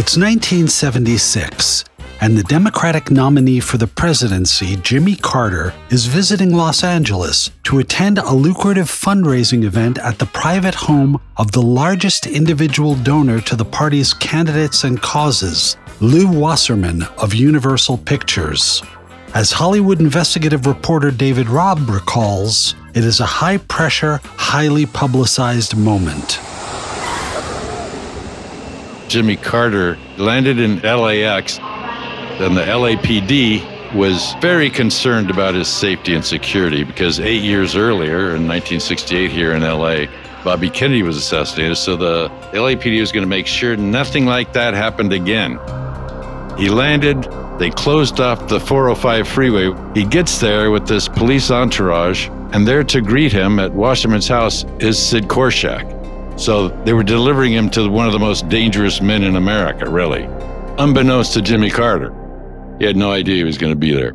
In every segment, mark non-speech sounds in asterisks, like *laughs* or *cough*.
It's 1976, and the Democratic nominee for the presidency, Jimmy Carter, is visiting Los Angeles to attend a lucrative fundraising event at the private home of the largest individual donor to the party's candidates and causes, Lew Wasserman of Universal Pictures. As Hollywood investigative reporter David Robb recalls, it is a high pressure, highly publicized moment. Jimmy Carter landed in LAX, and the LAPD was very concerned about his safety and security because eight years earlier, in 1968, here in LA, Bobby Kennedy was assassinated. So the LAPD was going to make sure nothing like that happened again. He landed, they closed off the 405 freeway. He gets there with this police entourage, and there to greet him at Wasserman's house is Sid Korshak. So they were delivering him to one of the most dangerous men in America, really. Unbeknownst to Jimmy Carter. He had no idea he was going to be there.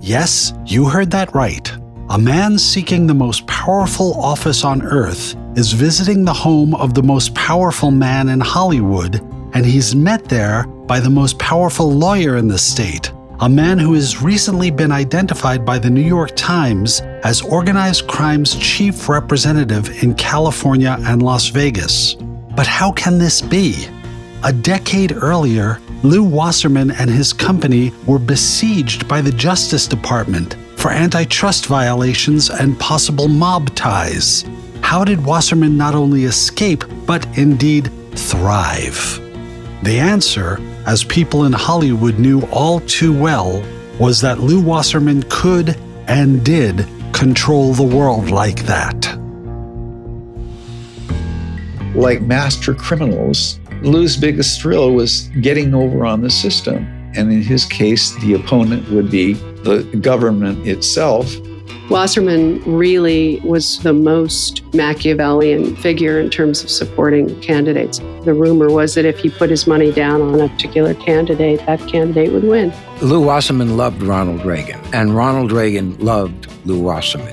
Yes, you heard that right. A man seeking the most powerful office on earth is visiting the home of the most powerful man in Hollywood, and he's met there by the most powerful lawyer in the state, a man who has recently been identified by the New York Times as organized crime's chief representative in California and Las Vegas. But how can this be? A decade earlier, Lew Wasserman and his company were besieged by the Justice Department for antitrust violations and possible mob ties. How did Wasserman not only escape, but indeed thrive? The answer as people in Hollywood knew all too well, was that Lew Wasserman could and did control the world like that. Like master criminals, Lew's biggest thrill was getting over on the system. And in his case, the opponent would be the government itself Wasserman really was the most Machiavellian figure in terms of supporting candidates. The rumor was that if he put his money down on a particular candidate, that candidate would win. Lew Wasserman loved Ronald Reagan, and Ronald Reagan loved Lew Wasserman.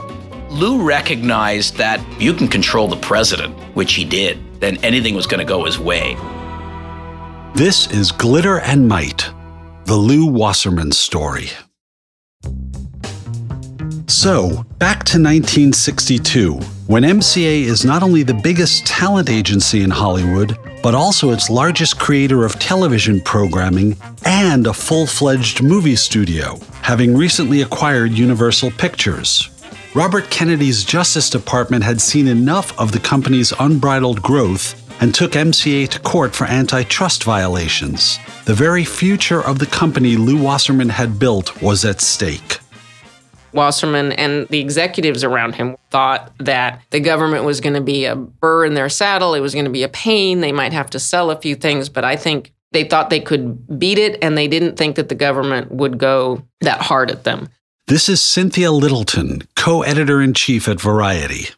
Lew recognized that you can control the president, which he did, then anything was going to go his way. This is Glitter and Might, the Lew Wasserman story. So, back to 1962, when MCA is not only the biggest talent agency in Hollywood, but also its largest creator of television programming and a full fledged movie studio, having recently acquired Universal Pictures. Robert Kennedy's Justice Department had seen enough of the company's unbridled growth and took MCA to court for antitrust violations. The very future of the company Lew Wasserman had built was at stake. Wasserman and the executives around him thought that the government was going to be a burr in their saddle. It was going to be a pain. They might have to sell a few things, but I think they thought they could beat it and they didn't think that the government would go that hard at them. This is Cynthia Littleton, co editor in chief at Variety.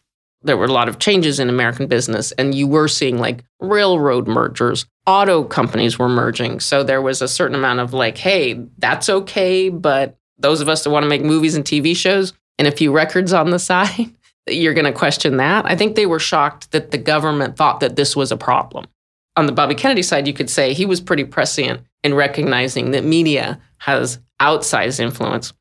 There were a lot of changes in American business, and you were seeing like railroad mergers, auto companies were merging. So there was a certain amount of like, hey, that's okay, but those of us that want to make movies and TV shows and a few records on the *laughs* side, you're going to question that. I think they were shocked that the government thought that this was a problem. On the Bobby Kennedy side, you could say he was pretty prescient in recognizing that media has outsized influence.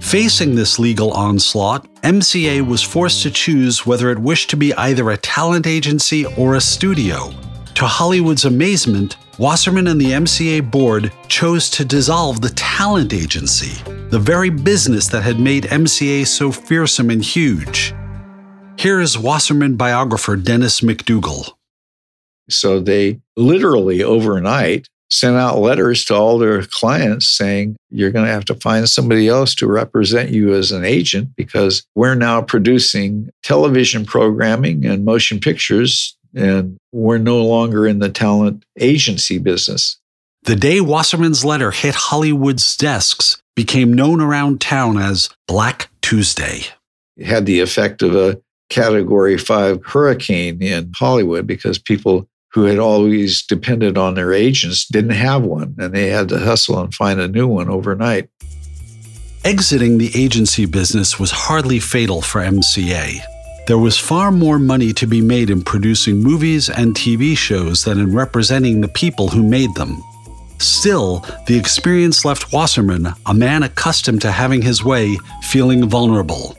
Facing this legal onslaught, MCA was forced to choose whether it wished to be either a talent agency or a studio. To Hollywood's amazement, Wasserman and the MCA board chose to dissolve the talent agency, the very business that had made MCA so fearsome and huge. Here is Wasserman biographer Dennis McDougal. So they literally overnight sent out letters to all their clients saying, You're going to have to find somebody else to represent you as an agent because we're now producing television programming and motion pictures and we're no longer in the talent agency business. The day Wasserman's letter hit Hollywood's desks became known around town as Black Tuesday. It had the effect of a category five hurricane in Hollywood because people who had always depended on their agents didn't have one and they had to hustle and find a new one overnight. Exiting the agency business was hardly fatal for MCA. There was far more money to be made in producing movies and TV shows than in representing the people who made them. Still, the experience left Wasserman, a man accustomed to having his way, feeling vulnerable.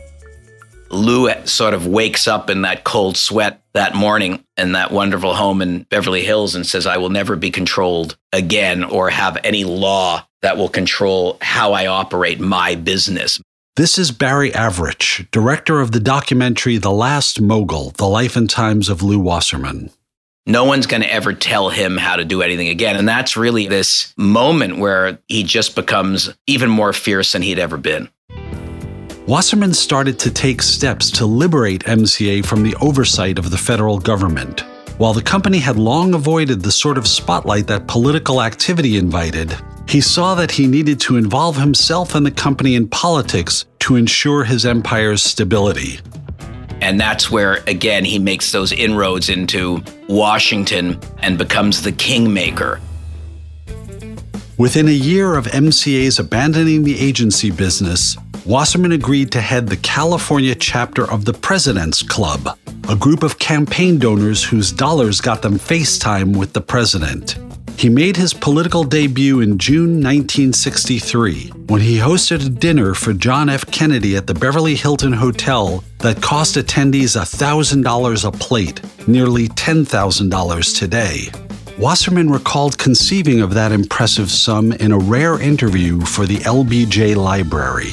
Lew sort of wakes up in that cold sweat that morning in that wonderful home in Beverly Hills and says, I will never be controlled again or have any law that will control how I operate my business. This is Barry Avrich, director of the documentary The Last Mogul The Life and Times of Lew Wasserman. No one's going to ever tell him how to do anything again. And that's really this moment where he just becomes even more fierce than he'd ever been. Wasserman started to take steps to liberate MCA from the oversight of the federal government. While the company had long avoided the sort of spotlight that political activity invited, he saw that he needed to involve himself and the company in politics to ensure his empire's stability. And that's where, again, he makes those inroads into Washington and becomes the kingmaker. Within a year of MCA's abandoning the agency business, Wasserman agreed to head the California chapter of the President's Club, a group of campaign donors whose dollars got them FaceTime with the president. He made his political debut in June 1963 when he hosted a dinner for John F. Kennedy at the Beverly Hilton Hotel that cost attendees $1,000 a plate, nearly $10,000 today. Wasserman recalled conceiving of that impressive sum in a rare interview for the LBJ Library.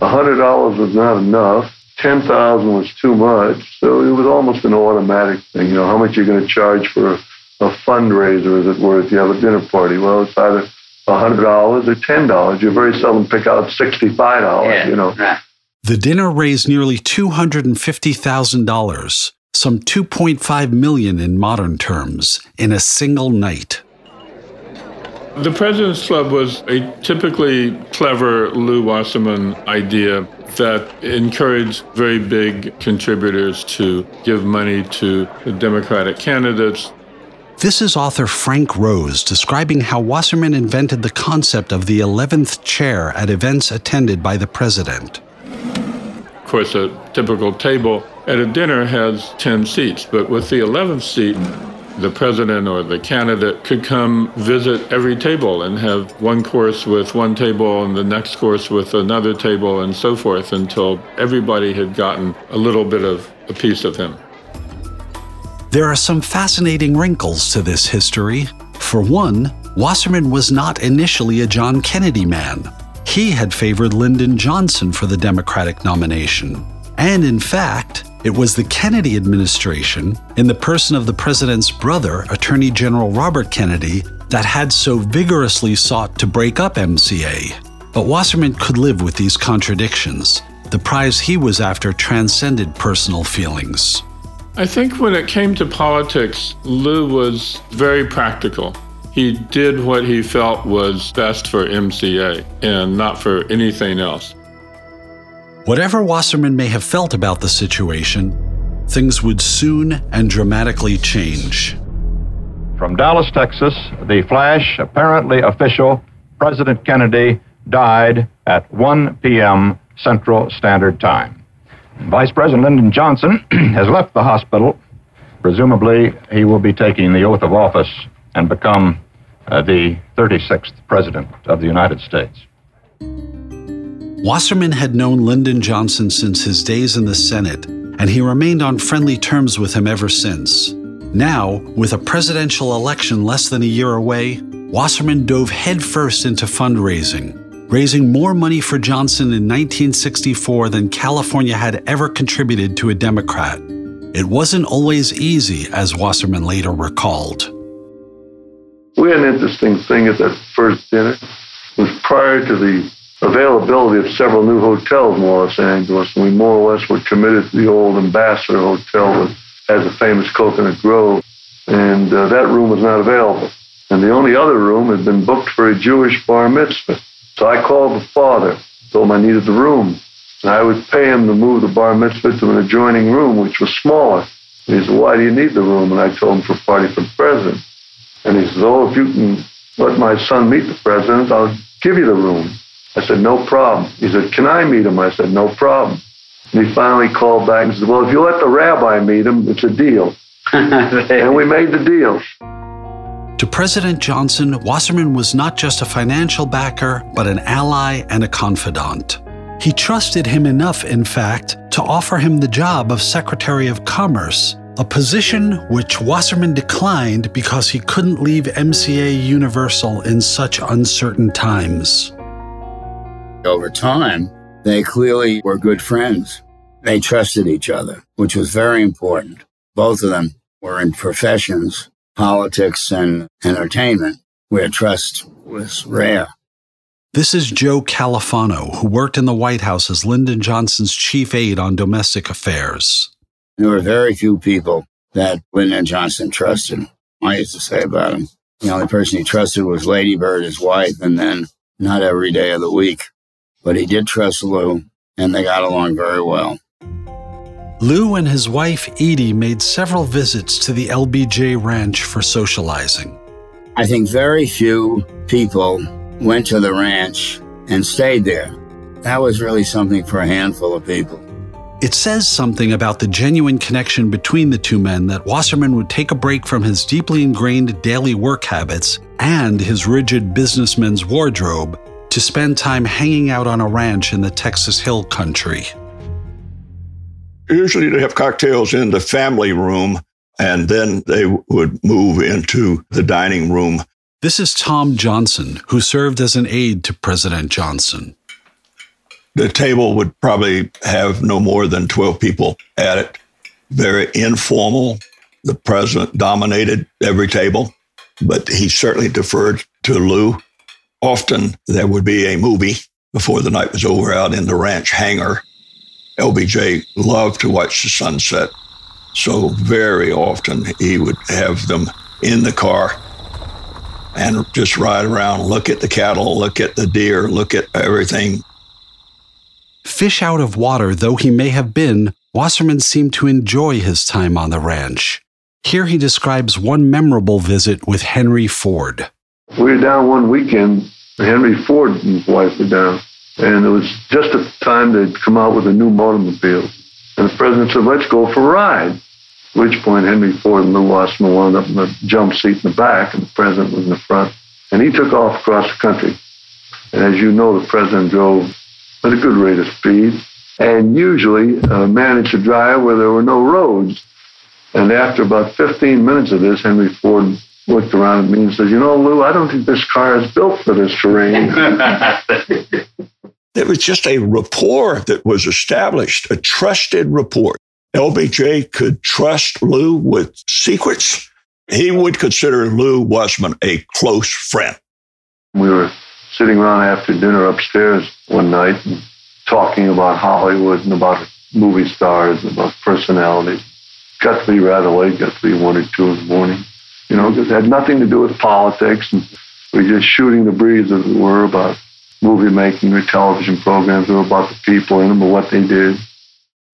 $100 was not enough. 10000 was too much. So it was almost an automatic thing. You know, how much you're going to charge for a, a fundraiser, as it were, if you have a dinner party? Well, it's either $100 or $10. You very seldom pick out $65, yeah. you know. The dinner raised nearly $250,000, some 2.5 million in modern terms, in a single night. The President's Club was a typically clever Lew Wasserman idea that encouraged very big contributors to give money to the Democratic candidates. This is author Frank Rose describing how Wasserman invented the concept of the 11th chair at events attended by the president. Of course, a typical table at a dinner has 10 seats, but with the 11th seat, the president or the candidate could come visit every table and have one course with one table and the next course with another table and so forth until everybody had gotten a little bit of a piece of him. There are some fascinating wrinkles to this history. For one, Wasserman was not initially a John Kennedy man. He had favored Lyndon Johnson for the Democratic nomination. And in fact, it was the Kennedy administration, in the person of the president's brother, Attorney General Robert Kennedy, that had so vigorously sought to break up MCA. But Wasserman could live with these contradictions. The prize he was after transcended personal feelings. I think when it came to politics, Lew was very practical. He did what he felt was best for MCA and not for anything else. Whatever Wasserman may have felt about the situation, things would soon and dramatically change. From Dallas, Texas, the flash, apparently official, President Kennedy died at 1 p.m. Central Standard Time. Vice President Lyndon Johnson *clears throat* has left the hospital. Presumably, he will be taking the oath of office and become uh, the 36th President of the United States. Wasserman had known Lyndon Johnson since his days in the Senate, and he remained on friendly terms with him ever since. Now, with a presidential election less than a year away, Wasserman dove headfirst into fundraising, raising more money for Johnson in 1964 than California had ever contributed to a Democrat. It wasn't always easy, as Wasserman later recalled. We had an interesting thing at that first dinner. It was prior to the availability of several new hotels in Los Angeles, and we more or less were committed to the old Ambassador Hotel that has a famous Cocoanut Grove, and uh, that room was not available. And the only other room had been booked for a Jewish bar mitzvah. So I called the father, told him I needed the room. And I would pay him to move the bar mitzvah to an adjoining room, which was smaller. And he said, Why do you need the room? And I told him for a party for the president. And he says, Oh, if you can let my son meet the president, I'll give you the room. I said, no problem. He said, can I meet him? I said, no problem. And he finally called back and said, Well, if you let the rabbi meet him, it's a deal. *laughs* and we made the deal. To President Johnson, Wasserman was not just a financial backer, but an ally and a confidant. He trusted him enough, in fact, to offer him the job of Secretary of Commerce, a position which Wasserman declined because he couldn't leave MCA Universal in such uncertain times. Over time, they clearly were good friends. They trusted each other, which was very important. Both of them were in professions, politics and entertainment, where trust was rare. This is Joe Califano, who worked in the White House as Lyndon Johnson's chief aide on domestic affairs. There were very few people that Lyndon Johnson trusted. I used to say about him. The only person he trusted was Lady Bird, his wife, and then not every day of the week. But he did trust Lew, and they got along very well. Lew and his wife Edie made several visits to the LBJ ranch for socializing. I think very few people went to the ranch and stayed there. That was really something for a handful of people. It says something about the genuine connection between the two men that Wasserman would take a break from his deeply ingrained daily work habits and his rigid businessman's wardrobe to spend time hanging out on a ranch in the Texas Hill Country. Usually they have cocktails in the family room, and then they would move into the dining room this is Tom Johnson, who served as an aide to President Johnson. The table would probably have no more than 12 people at it. Very informal. The president dominated every table, but he certainly deferred to Lew. Often there would be a movie before the night was over out in the ranch hangar. LBJ loved to watch the sunset. So very often he would have them in the car and just ride around, look at the cattle, look at the deer, look at everything. Fish out of water though he may have been, Wasserman seemed to enjoy his time on the ranch. Here he describes one memorable visit with Henry Ford. We were down one weekend. Henry Ford and his wife were down, and it was just at the time they'd come out with a new automobile. And the president said, Let's go for a ride which point Henry Ford and Lew Wasserman wound up in the jump seat in the back, and the president was in the front. And he took off across the country. And as you know, the president drove at a good rate of speed and usually uh, managed to drive where there were no roads. And after about 15 minutes of this, Henry Ford looked around at me and said, You know, Lew, I don't think this car is built for this terrain. *laughs* *laughs* *laughs* It was just a rapport that was established, a trusted rapport. LBJ could trust Lew with secrets. He would consider Lew Wasserman a close friend. We were sitting around after dinner upstairs one night and talking about Hollywood and about movie stars and about personalities. Got to be rather got to be one or two in the morning. You know, it had nothing to do with politics. And we were just shooting the breeze, as it were, about movie making or television programs or about the people in them or what they did.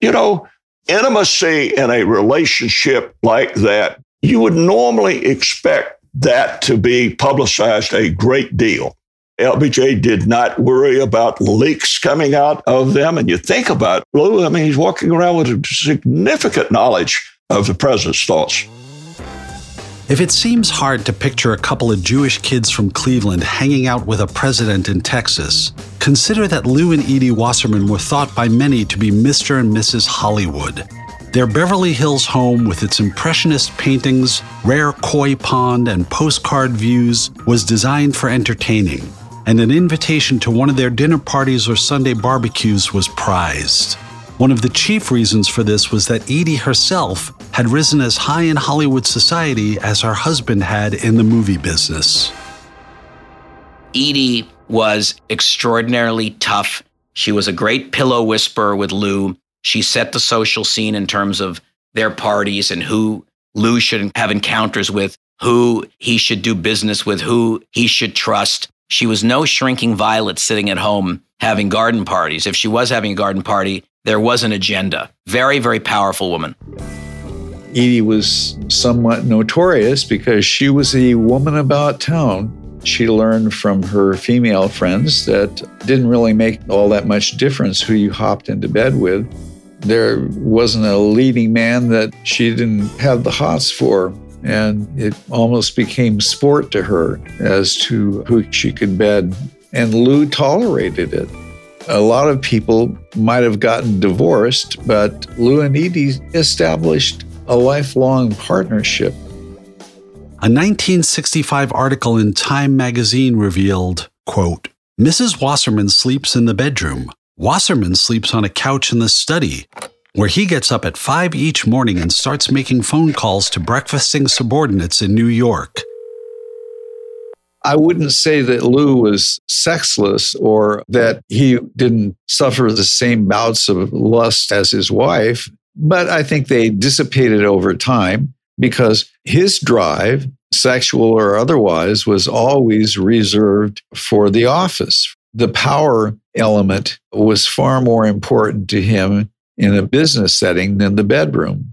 You know, intimacy in a relationship like that, you would normally expect that to be publicized a great deal. LBJ did not worry about leaks coming out of them. And you think about Lew, I mean, he's walking around with a significant knowledge of the president's thoughts. If it seems hard to picture a couple of Jewish kids from Cleveland hanging out with a president in Texas, consider that Lew and Edie Wasserman were thought by many to be Mr. and Mrs. Hollywood. Their Beverly Hills home, with its impressionist paintings, rare koi pond, and postcard views, was designed for entertaining, and an invitation to one of their dinner parties or Sunday barbecues was prized. One of the chief reasons for this was that Edie herself had risen as high in Hollywood society as her husband had in the movie business. Edie was extraordinarily tough. She was a great pillow whisperer with Lew. She set the social scene in terms of their parties and who Lew should have encounters with, who he should do business with, who he should trust. She was no shrinking violet sitting at home having garden parties. If she was having a garden party, there was an agenda. Very, very powerful woman. Edie was somewhat notorious because she was a woman about town. She learned from her female friends that didn't really make all that much difference who you hopped into bed with. There wasn't a leading man that she didn't have the hots for. And it almost became sport to her as to who she could bed. And Lew tolerated it. A lot of people might have gotten divorced, but Lew and Edie established a lifelong partnership. A 1965 article in Time magazine revealed, quote, Mrs. Wasserman sleeps in the bedroom. Wasserman sleeps on a couch in the study, where he gets up at 5 each morning and starts making phone calls to breakfasting subordinates in New York. I wouldn't say that Lew was sexless or that he didn't suffer the same bouts of lust as his wife, but I think they dissipated over time because his drive sexual or otherwise, was always reserved for the office. The power element was far more important to him in a business setting than the bedroom.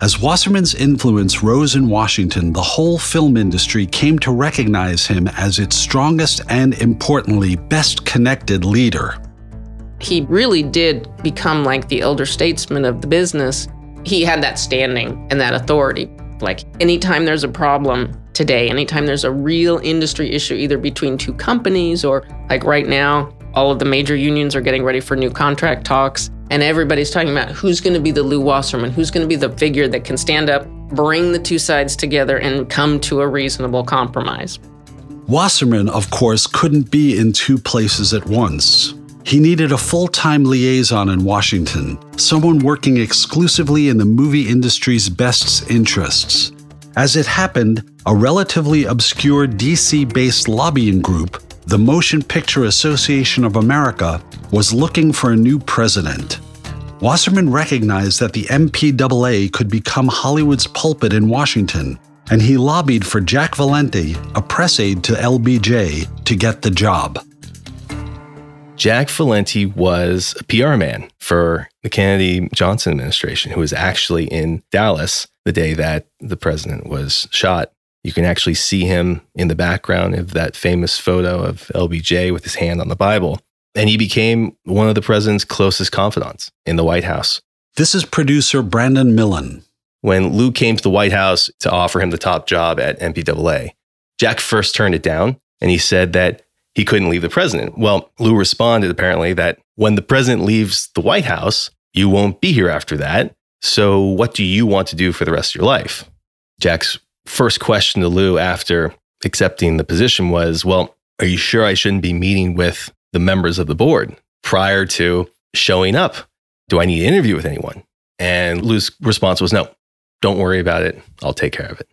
As Wasserman's influence rose in Washington, the whole film industry came to recognize him as its strongest and, importantly, best connected leader. He really did become like the elder statesman of the business. He had that standing and that authority. Like anytime there's a problem today, anytime there's a real industry issue, either between two companies or like right now, all of the major unions are getting ready for new contract talks. And everybody's talking about who's going to be the Lew Wasserman, who's going to be the figure that can stand up, bring the two sides together, and come to a reasonable compromise. Wasserman, of course, couldn't be in two places at once. He needed a full time liaison in Washington, someone working exclusively in the movie industry's best interests. As it happened, a relatively obscure DC based lobbying group the Motion Picture Association of America was looking for a new president. Wasserman recognized that the MPAA could become Hollywood's pulpit in Washington, and he lobbied for Jack Valenti, a press aide to LBJ, to get the job. Jack Valenti was a PR man for the Kennedy Johnson administration, who was actually in Dallas the day that the president was shot. You can actually see him in the background of that famous photo of LBJ with his hand on the Bible. And he became one of the president's closest confidants in the White House. This is producer Brandon Millen. When Lew came to the White House to offer him the top job at MPAA, Jack first turned it down and he said that he couldn't leave the president. Well, Lew responded apparently that when the president leaves the White House, you won't be here after that. So, what do you want to do for the rest of your life? Jack's first question to Lew after accepting the position was, Well, are you sure I shouldn't be meeting with the members of the board prior to showing up? Do I need to interview with anyone? And Lew's response was, No, don't worry about it. I'll take care of it.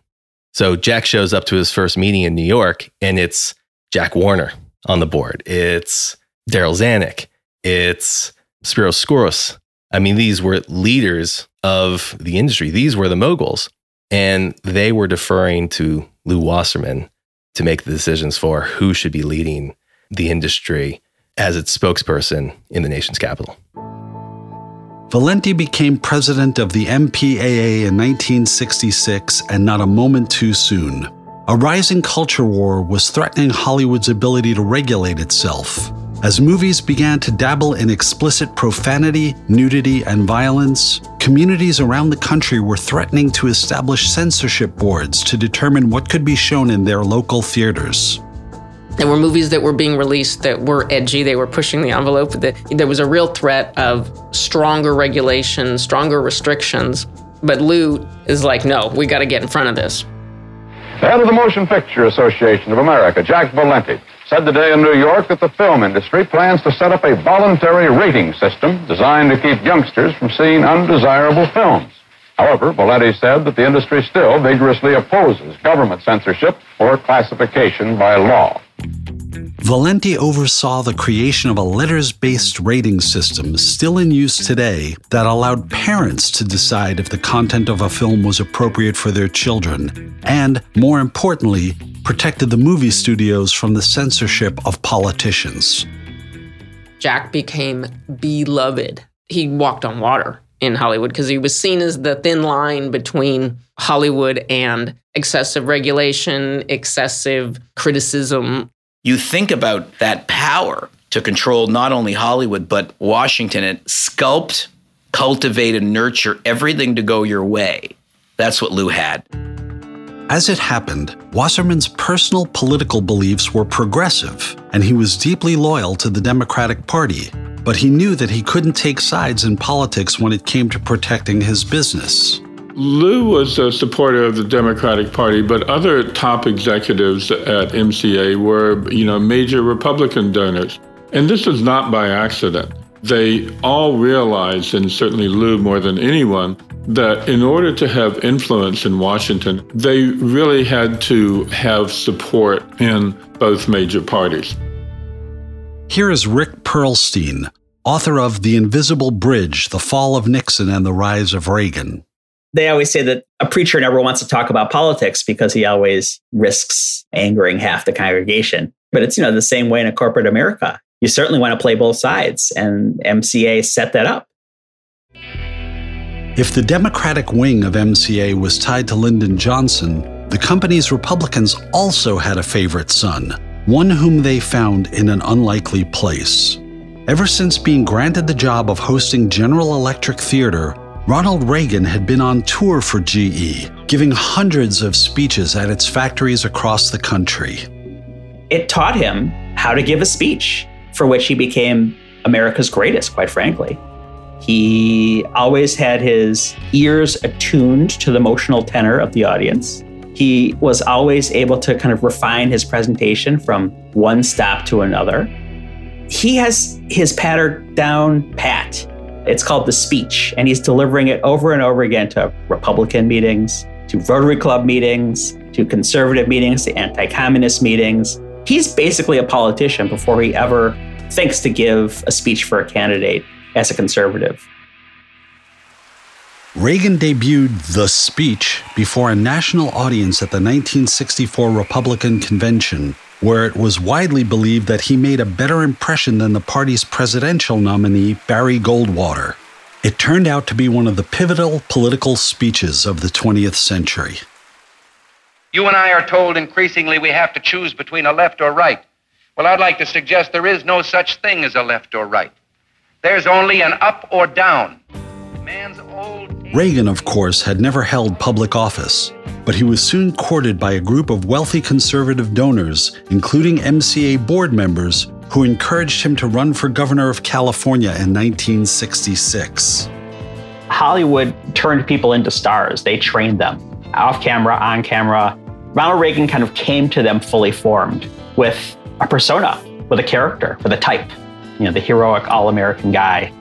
So Jack shows up to his first meeting in New York, and it's Jack Warner on the board. It's Darryl Zanuck. It's Spiro Skouras. I mean, these were leaders of the industry. These were the moguls. And they were deferring to Lew Wasserman to make the decisions for who should be leading the industry as its spokesperson in the nation's capital. Valenti became president of the MPAA in 1966 and not a moment too soon. A rising culture war was threatening Hollywood's ability to regulate itself. As movies began to dabble in explicit profanity, nudity, and violence, communities around the country were threatening to establish censorship boards to determine what could be shown in their local theaters. There were movies that were being released that were edgy. They were pushing the envelope. There was a real threat of stronger regulation, stronger restrictions. But Lew is like, no, we got to get in front of this. The head of the Motion Picture Association of America, Jack Valenti, said today in New York that the film industry plans to set up a voluntary rating system designed to keep youngsters from seeing undesirable films. However, Valenti said that the industry still vigorously opposes government censorship or classification by law. Valenti oversaw the creation of a letters based rating system still in use today that allowed parents to decide if the content of a film was appropriate for their children, and, more importantly, protected the movie studios from the censorship of politicians. Jack became beloved. He walked on water in Hollywood because he was seen as the thin line between Hollywood and excessive regulation, excessive criticism, you think about that power to control not only Hollywood, but Washington and sculpt, cultivate, and nurture everything to go your way. That's what Lew had. As it happened, Wasserman's personal political beliefs were progressive, and he was deeply loyal to the Democratic Party. But he knew that he couldn't take sides in politics when it came to protecting his business. Lew was a supporter of the Democratic Party, but other top executives at MCA were, you know, major Republican donors. And this was not by accident. They all realized, and certainly Lew more than anyone, that in order to have influence in Washington, they really had to have support in both major parties. Here is Rick Perlstein, author of The Invisible Bridge The Fall of Nixon and the Rise of Reagan they always say that a preacher never wants to talk about politics because he always risks angering half the congregation. But it's, you know, the same way in a corporate America. You certainly want to play both sides, and MCA set that up. If the Democratic wing of MCA was tied to Lyndon Johnson, the company's Republicans also had a favorite son, one whom they found in an unlikely place. Ever since being granted the job of hosting General Electric Theater, Ronald Reagan had been on tour for GE, giving hundreds of speeches at its factories across the country. It taught him how to give a speech, for which he became America's greatest, quite frankly. He always had his ears attuned to the emotional tenor of the audience. He was always able to kind of refine his presentation from one stop to another. He has his pattern down pat. It's called The Speech, and he's delivering it over and over again to Republican meetings, to Rotary Club meetings, to conservative meetings, to anti communist meetings. He's basically a politician before he ever thinks to give a speech for a candidate as a conservative. Reagan debuted The Speech before a national audience at the 1964 Republican Convention where it was widely believed that he made a better impression than the party's presidential nominee, Barry Goldwater. It turned out to be one of the pivotal political speeches of the 20th century. You and I are told increasingly we have to choose between a left or right. Well, I'd like to suggest there is no such thing as a left or right. There's only an up or down. Man's old. Reagan, of course, had never held public office, but he was soon courted by a group of wealthy conservative donors, including MCA board members, who encouraged him to run for governor of California in 1966. Hollywood turned people into stars, they trained them off camera, on camera. Ronald Reagan kind of came to them fully formed with a persona, with a character, with a type, you know, the heroic all American guy.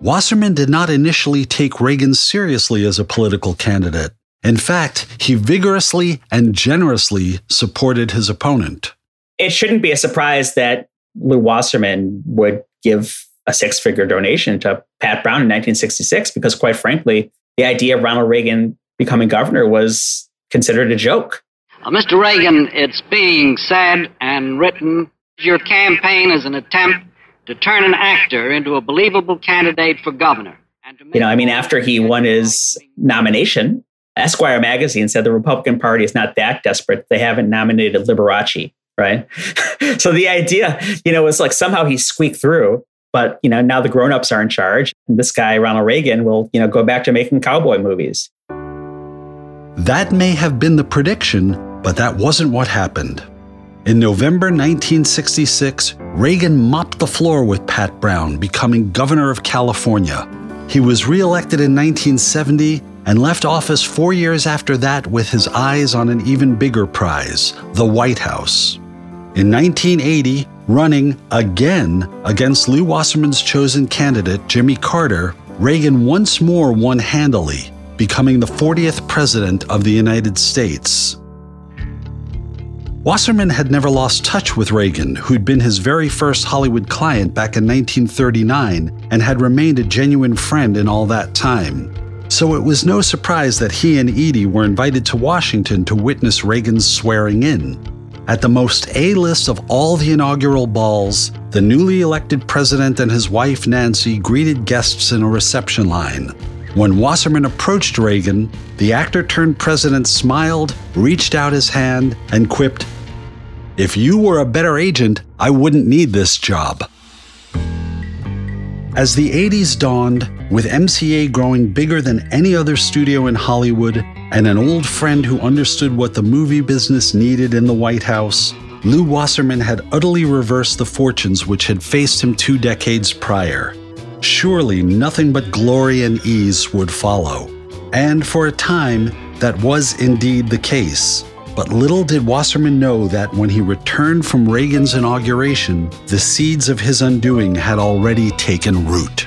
Wasserman did not initially take Reagan seriously as a political candidate. In fact, he vigorously and generously supported his opponent. It shouldn't be a surprise that Lew Wasserman would give a six figure donation to Pat Brown in 1966 because, quite frankly, the idea of Ronald Reagan becoming governor was considered a joke. Uh, Mr. Reagan, it's being said and written your campaign is an attempt to turn an actor into a believable candidate for governor. You know, I mean, after he won his nomination, Esquire magazine said the Republican Party is not that desperate. They haven't nominated Liberace, right? *laughs* so the idea, you know, was like somehow he squeaked through, but you know, now the grown-ups are in charge. And this guy, Ronald Reagan, will, you know, go back to making cowboy movies. That may have been the prediction, but that wasn't what happened. In November 1966, Reagan mopped the floor with Pat Brown, becoming governor of California. He was reelected in 1970 and left office four years after that with his eyes on an even bigger prize the White House. In 1980, running again against Lew Wasserman's chosen candidate, Jimmy Carter, Reagan once more won handily, becoming the 40th President of the United States. Wasserman had never lost touch with Reagan, who'd been his very first Hollywood client back in 1939 and had remained a genuine friend in all that time. So it was no surprise that he and Edie were invited to Washington to witness Reagan's swearing in. At the most A list of all the inaugural balls, the newly elected president and his wife Nancy greeted guests in a reception line. When Wasserman approached Reagan, the actor turned president smiled, reached out his hand, and quipped, If you were a better agent, I wouldn't need this job. As the 80s dawned, with MCA growing bigger than any other studio in Hollywood and an old friend who understood what the movie business needed in the White House, Lew Wasserman had utterly reversed the fortunes which had faced him two decades prior. Surely nothing but glory and ease would follow. And for a time, that was indeed the case. But little did Wasserman know that when he returned from Reagan's inauguration, the seeds of his undoing had already taken root.